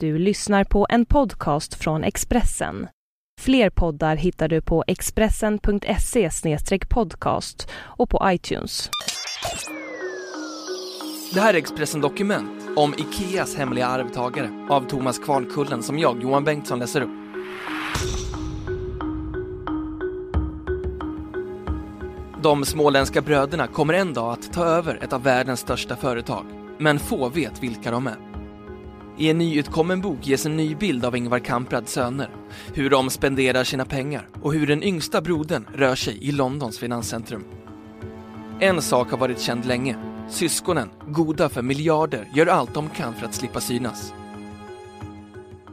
Du lyssnar på en podcast från Expressen. Fler poddar hittar du på expressen.se podcast och på iTunes. Det här är Expressen Dokument om Ikeas hemliga arvtagare av Thomas Kvarnkullen som jag, Johan Bengtsson, läser upp. De småländska bröderna kommer en dag att ta över ett av världens största företag, men få vet vilka de är. I en nyutkommen bok ges en ny bild av Ingvar Kamprads söner, hur de spenderar sina pengar och hur den yngsta brodern rör sig i Londons finanscentrum. En sak har varit känd länge. Syskonen, goda för miljarder, gör allt de kan för att slippa synas.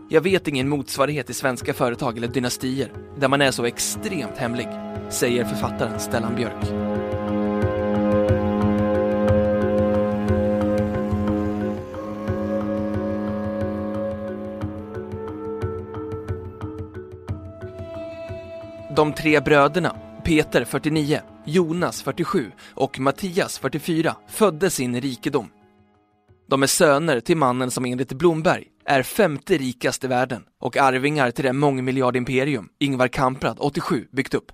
Jag vet ingen motsvarighet i svenska företag eller dynastier där man är så extremt hemlig, säger författaren Stellan Björk. De tre bröderna, Peter 49, Jonas 47 och Mattias 44, föddes in i rikedom. De är söner till mannen som enligt Blomberg är femte rikast i världen och arvingar till det mångmiljardimperium Ingvar Kamprad 87 byggt upp.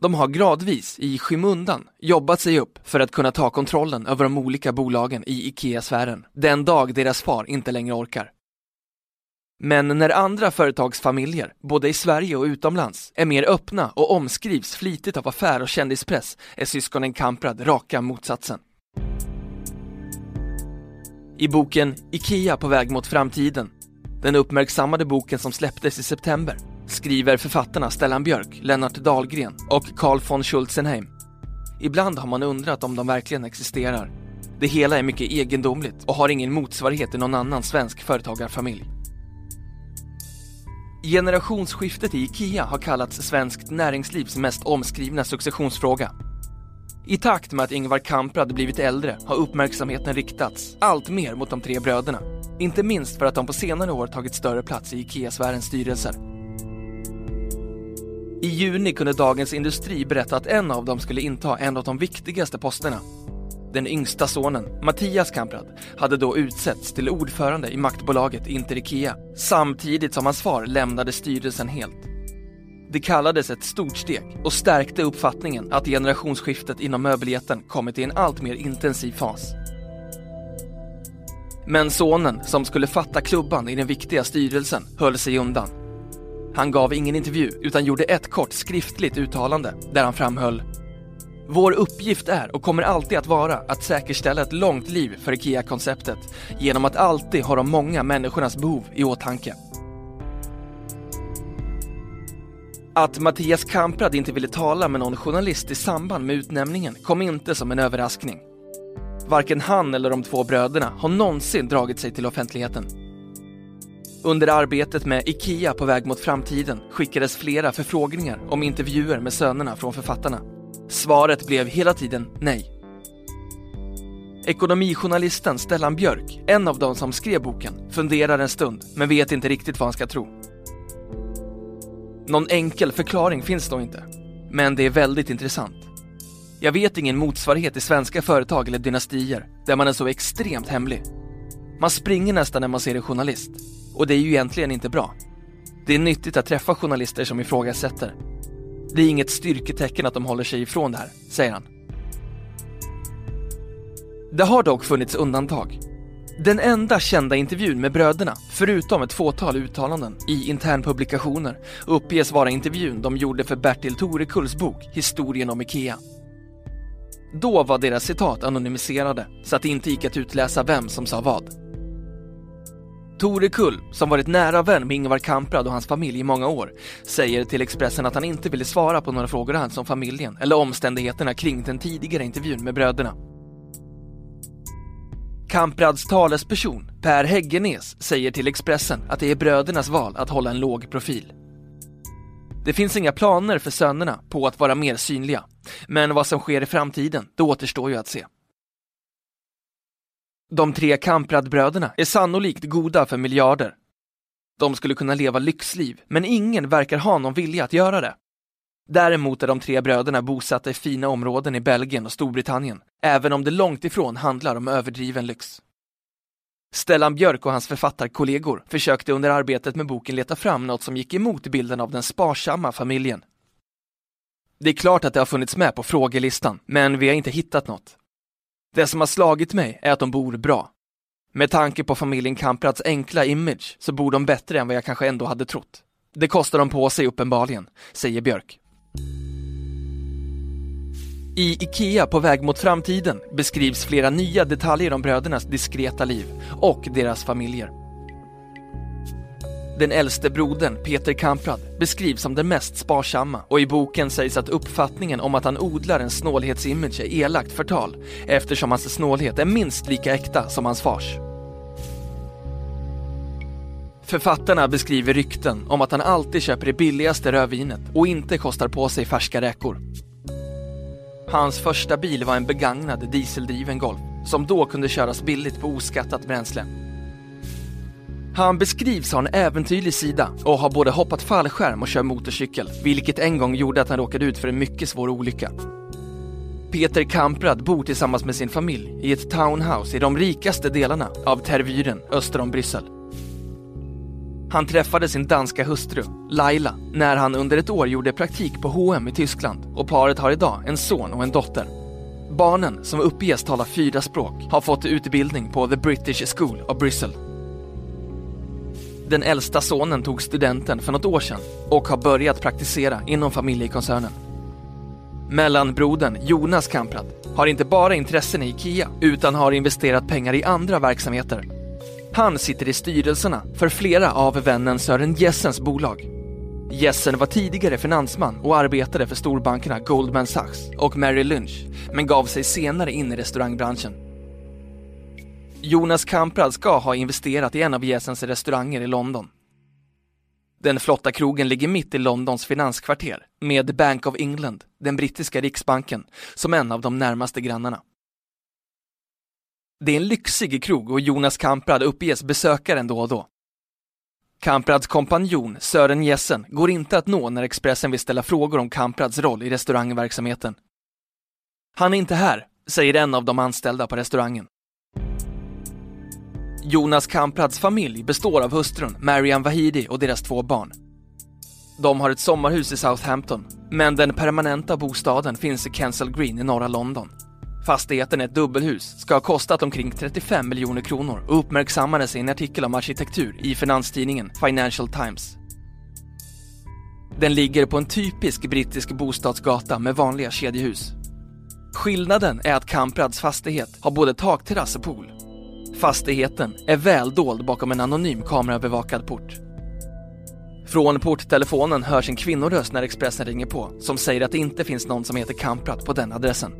De har gradvis, i skymundan, jobbat sig upp för att kunna ta kontrollen över de olika bolagen i IKEA-sfären den dag deras far inte längre orkar. Men när andra företagsfamiljer, både i Sverige och utomlands, är mer öppna och omskrivs flitigt av affär och kändispress är syskonen Kamprad raka motsatsen. I boken Ikea på väg mot framtiden, den uppmärksammade boken som släpptes i september, skriver författarna Stellan Björk, Lennart Dahlgren och Carl von Schulzenheim. Ibland har man undrat om de verkligen existerar. Det hela är mycket egendomligt och har ingen motsvarighet i någon annan svensk företagarfamilj. Generationsskiftet i IKEA har kallats svenskt näringslivs mest omskrivna successionsfråga. I takt med att Ingvar Kamprad blivit äldre har uppmärksamheten riktats allt mer mot de tre bröderna. Inte minst för att de på senare år tagit större plats i IKEA-sfärens styrelser. I juni kunde Dagens Industri berätta att en av dem skulle inta en av de viktigaste posterna. Den yngsta sonen, Mattias Kamprad, hade då utsetts till ordförande i maktbolaget Inter Ikea, samtidigt som hans far lämnade styrelsen helt. Det kallades ett stort steg och stärkte uppfattningen att generationsskiftet inom möbeljätten kommit i en allt mer intensiv fas. Men sonen, som skulle fatta klubban i den viktiga styrelsen, höll sig undan. Han gav ingen intervju utan gjorde ett kort skriftligt uttalande där han framhöll vår uppgift är och kommer alltid att vara att säkerställa ett långt liv för IKEA-konceptet genom att alltid ha de många människornas behov i åtanke. Att Mattias Kamprad inte ville tala med någon journalist i samband med utnämningen kom inte som en överraskning. Varken han eller de två bröderna har någonsin dragit sig till offentligheten. Under arbetet med IKEA på väg mot framtiden skickades flera förfrågningar om intervjuer med sönerna från författarna. Svaret blev hela tiden nej. Ekonomijournalisten Stellan Björk, en av de som skrev boken, funderar en stund men vet inte riktigt vad han ska tro. Någon enkel förklaring finns nog inte, men det är väldigt intressant. Jag vet ingen motsvarighet i svenska företag eller dynastier där man är så extremt hemlig. Man springer nästan när man ser en journalist och det är ju egentligen inte bra. Det är nyttigt att träffa journalister som ifrågasätter. Det är inget styrketecken att de håller sig ifrån det här, säger han. Det har dock funnits undantag. Den enda kända intervjun med bröderna, förutom ett fåtal uttalanden i internpublikationer, uppges vara intervjun de gjorde för Bertil Torekulls bok Historien om IKEA. Då var deras citat anonymiserade, så att det inte gick att utläsa vem som sa vad. Tore Kull, som varit nära vän med Ingvar Kamprad och hans familj i många år, säger till Expressen att han inte ville svara på några frågor alls om familjen eller omständigheterna kring den tidigare intervjun med bröderna. Kamprads talesperson, Per Häggenes, säger till Expressen att det är brödernas val att hålla en låg profil. Det finns inga planer för sönerna på att vara mer synliga, men vad som sker i framtiden, det återstår ju att se. De tre Kamprad-bröderna är sannolikt goda för miljarder. De skulle kunna leva lyxliv, men ingen verkar ha någon vilja att göra det. Däremot är de tre bröderna bosatta i fina områden i Belgien och Storbritannien, även om det långt ifrån handlar om överdriven lyx. Stellan Björk och hans författarkollegor försökte under arbetet med boken leta fram något som gick emot bilden av den sparsamma familjen. Det är klart att det har funnits med på frågelistan, men vi har inte hittat något. Det som har slagit mig är att de bor bra. Med tanke på familjen Kamprads enkla image så bor de bättre än vad jag kanske ändå hade trott. Det kostar de på sig uppenbarligen, säger Björk. I IKEA på väg mot framtiden beskrivs flera nya detaljer om brödernas diskreta liv och deras familjer. Den äldste brodern, Peter Kamprad, beskrivs som den mest sparsamma och i boken sägs att uppfattningen om att han odlar en snålhetsimage är elakt förtal eftersom hans snålhet är minst lika äkta som hans fars. Författarna beskriver rykten om att han alltid köper det billigaste rödvinet och inte kostar på sig färska räkor. Hans första bil var en begagnad dieseldriven Golf som då kunde köras billigt på oskattat bränsle. Han beskrivs ha en äventyrlig sida och har både hoppat fallskärm och kör motorcykel, vilket en gång gjorde att han råkade ut för en mycket svår olycka. Peter Kamprad bor tillsammans med sin familj i ett townhouse i de rikaste delarna av Tervyren öster om Bryssel. Han träffade sin danska hustru, Laila, när han under ett år gjorde praktik på H&M i Tyskland och paret har idag en son och en dotter. Barnen, som uppges tala fyra språk, har fått utbildning på The British School of Bryssel. Den äldsta sonen tog studenten för något år sedan och har börjat praktisera inom familjekoncernen. Mellanbrodern Jonas Kamprad har inte bara intressen i IKEA utan har investerat pengar i andra verksamheter han sitter i styrelserna för flera av vännen Sören Jessens bolag. Jessen var tidigare finansman och arbetade för storbankerna Goldman Sachs och Merrill Lynch, men gav sig senare in i restaurangbranschen. Jonas Kamprad ska ha investerat i en av Jessens restauranger i London. Den flotta krogen ligger mitt i Londons finanskvarter med Bank of England, den brittiska riksbanken, som en av de närmaste grannarna. Det är en lyxig krog och Jonas Kamprad uppges besöka den då och då. Kamprads kompanjon Sören Jessen går inte att nå när Expressen vill ställa frågor om Kamprads roll i restaurangverksamheten. Han är inte här, säger en av de anställda på restaurangen. Jonas Kamprads familj består av hustrun Marian Vahidi och deras två barn. De har ett sommarhus i Southampton, men den permanenta bostaden finns i Kensal Green i norra London. Fastigheten, är ett dubbelhus, ska ha kostat omkring 35 miljoner kronor och uppmärksammades i en artikel om arkitektur i finanstidningen Financial Times. Den ligger på en typisk brittisk bostadsgata med vanliga kedjehus. Skillnaden är att Kamprads fastighet har både takterrass och pool. Fastigheten är väldold bakom en anonym kameraövervakad port. Från porttelefonen hörs en kvinnoröst när Expressen ringer på som säger att det inte finns någon som heter Kamprad på den adressen.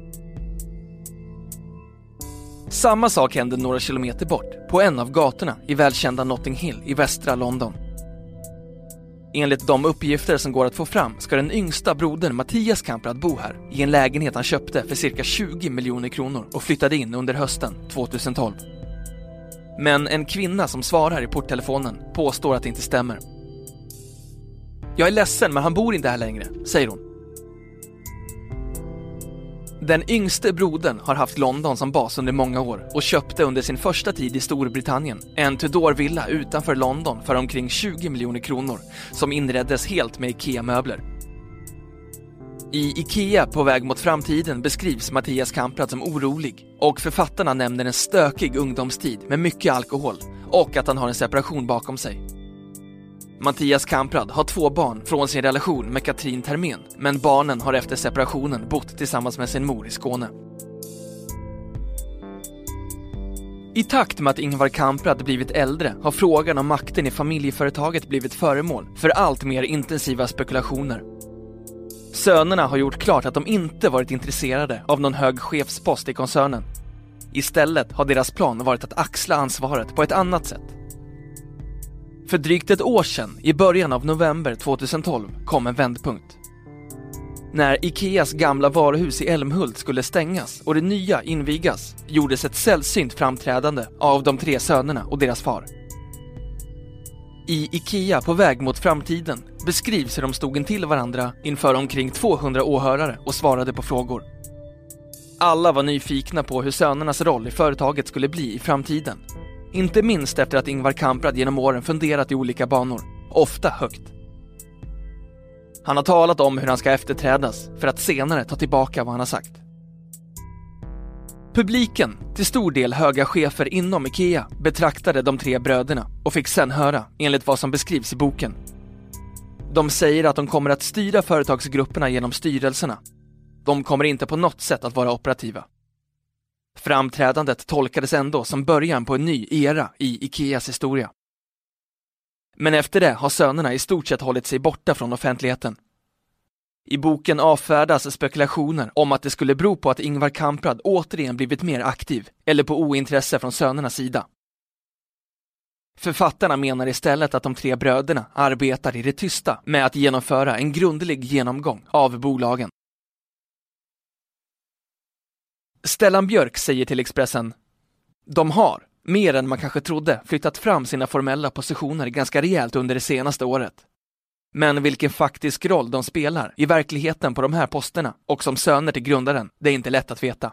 Samma sak händer några kilometer bort, på en av gatorna i välkända Notting Hill i västra London. Enligt de uppgifter som går att få fram ska den yngsta brodern Mattias Kamprad bo här i en lägenhet han köpte för cirka 20 miljoner kronor och flyttade in under hösten 2012. Men en kvinna som svarar i porttelefonen påstår att det inte stämmer. Jag är ledsen men han bor inte här längre, säger hon. Den yngste brodern har haft London som bas under många år och köpte under sin första tid i Storbritannien en Tudor-villa utanför London för omkring 20 miljoner kronor som inreddes helt med IKEA-möbler. I IKEA på väg mot framtiden beskrivs Mattias Kamprad som orolig och författarna nämner en stökig ungdomstid med mycket alkohol och att han har en separation bakom sig. Mattias Kamprad har två barn från sin relation med Katrin Termén, men barnen har efter separationen bott tillsammans med sin mor i Skåne. I takt med att Ingvar Kamprad blivit äldre har frågan om makten i familjeföretaget blivit föremål för allt mer intensiva spekulationer. Sönerna har gjort klart att de inte varit intresserade av någon hög chefspost i koncernen. Istället har deras plan varit att axla ansvaret på ett annat sätt för drygt ett år sedan, i början av november 2012, kom en vändpunkt. När Ikeas gamla varuhus i Älmhult skulle stängas och det nya invigas gjordes ett sällsynt framträdande av de tre sönerna och deras far. I Ikea på väg mot framtiden beskrivs hur de stod intill varandra inför omkring 200 åhörare och svarade på frågor. Alla var nyfikna på hur sönernas roll i företaget skulle bli i framtiden Inte minst efter att Ingvar Kamprad genom åren funderat i olika banor, ofta högt. Han har talat om hur han ska efterträdas för att senare ta tillbaka vad han har sagt. Publiken, till stor del höga chefer inom IKEA, betraktade de tre bröderna och fick sen höra, enligt vad som beskrivs i boken. De säger att de kommer att styra företagsgrupperna genom styrelserna. De kommer inte på något sätt att vara operativa. Framträdandet tolkades ändå som början på en ny era i Ikeas historia. Men efter det har sönerna i stort sett hållit sig borta från offentligheten. I boken avfärdas spekulationer om att det skulle bero på att Ingvar Kamprad återigen blivit mer aktiv eller på ointresse från sönernas sida. Författarna menar istället att de tre bröderna arbetar i det tysta med att genomföra en grundlig genomgång av bolagen. Stellan Björk säger till Expressen De har, mer än man kanske trodde, flyttat fram sina formella positioner ganska rejält under det senaste året. Men vilken faktisk roll de spelar i verkligheten på de här posterna och som söner till grundaren, det är inte lätt att veta.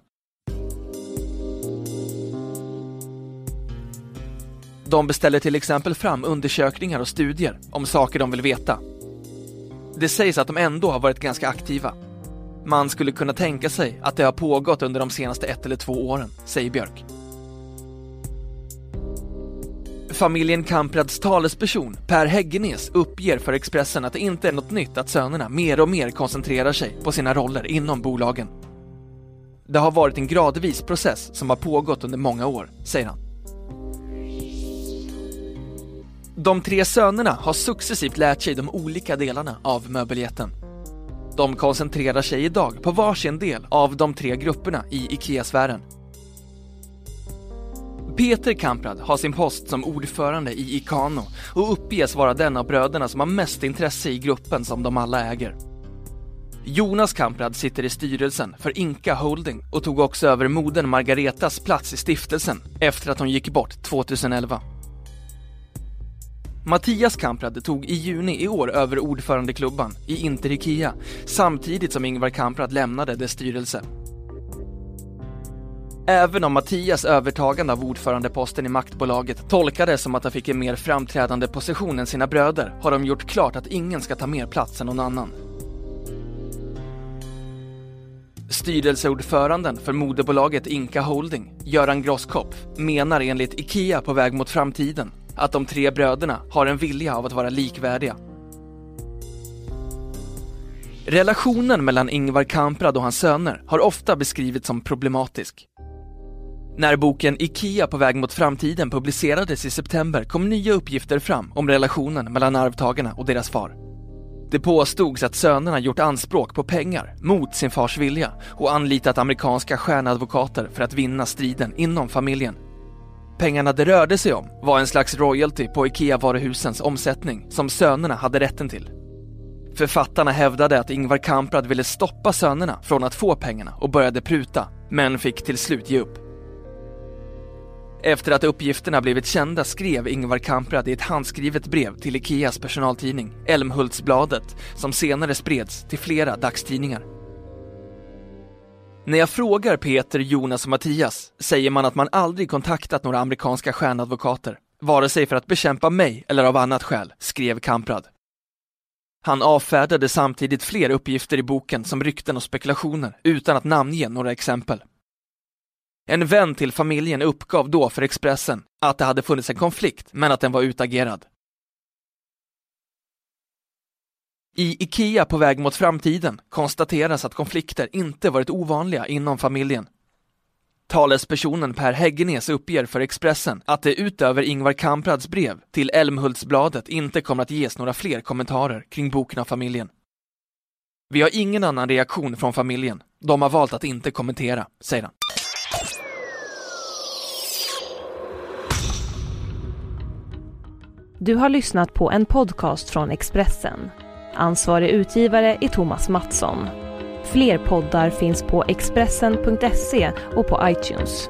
De beställer till exempel fram undersökningar och studier om saker de vill veta. Det sägs att de ändå har varit ganska aktiva. Man skulle kunna tänka sig att det har pågått under de senaste ett eller två åren, säger Björk. Familjen Kamprads talesperson Per Häggenes uppger för Expressen att det inte är något nytt att sönerna mer och mer koncentrerar sig på sina roller inom bolagen. Det har varit en gradvis process som har pågått under många år, säger han. De tre sönerna har successivt lärt sig de olika delarna av möbeljätten. De koncentrerar sig idag på varsin del av de tre grupperna i IKEA-sfären Peter Kamprad har sin post som ordförande i Ikano och uppges vara den av bröderna som har mest intresse i gruppen som de alla äger. Jonas Kamprad sitter i styrelsen för Inka Holding och tog också över modern Margaretas plats i stiftelsen efter att hon gick bort 2011. Mattias Kamprad tog i juni i år över ordförandeklubban i Inter Ikea samtidigt som Ingvar Kamprad lämnade dess styrelse. Även om Mattias övertagande av ordförandeposten i maktbolaget tolkades som att han fick en mer framträdande position än sina bröder har de gjort klart att ingen ska ta mer plats än någon annan. Styrelseordföranden för moderbolaget Inka Holding, Göran Grosskopf, menar enligt IKEA på väg mot framtiden att de tre bröderna har en vilja av att vara likvärdiga. Relationen mellan Ingvar Kamprad och hans söner har ofta beskrivits som problematisk. När boken IKEA på väg mot framtiden publicerades i september kom nya uppgifter fram om relationen mellan arvtagarna och deras far. Det påstods att sönerna gjort anspråk på pengar mot sin fars vilja och anlitat amerikanska stjärnadvokater för att vinna striden inom familjen. Pengarna det rörde sig om var en slags royalty på IKEA-varuhusens omsättning som sönerna hade rätten till. Författarna hävdade att Ingvar Kamprad ville stoppa sönerna från att få pengarna och började pruta, men fick till slut ge upp. Efter att uppgifterna blivit kända skrev Ingvar Kamprad i ett handskrivet brev till Ikeas personaltidning, Älmhultsbladet, som senare spreds till flera dagstidningar. När jag frågar Peter, Jonas och Mattias säger man att man aldrig kontaktat några amerikanska stjärnadvokater, vare sig för att bekämpa mig eller av annat skäl, skrev Kamprad. Han avfärdade samtidigt fler uppgifter i boken som rykten och spekulationer utan att namnge några exempel. En vän till familjen uppgav då för Expressen att det hade funnits en konflikt, men att den var utagerad. I IKEA på väg mot framtiden konstateras att konflikter inte varit ovanliga inom familjen. Talespersonen Per Häggenes uppger för Expressen att det utöver Ingvar Kamprads brev till Älmhultsbladet inte kommer att ges några fler kommentarer kring boken av familjen. Vi har ingen annan reaktion från familjen. De har valt att inte kommentera, säger han. Du har lyssnat på en podcast från Expressen. Ansvarig utgivare är Thomas Mattsson. Fler poddar finns på Expressen.se och på iTunes.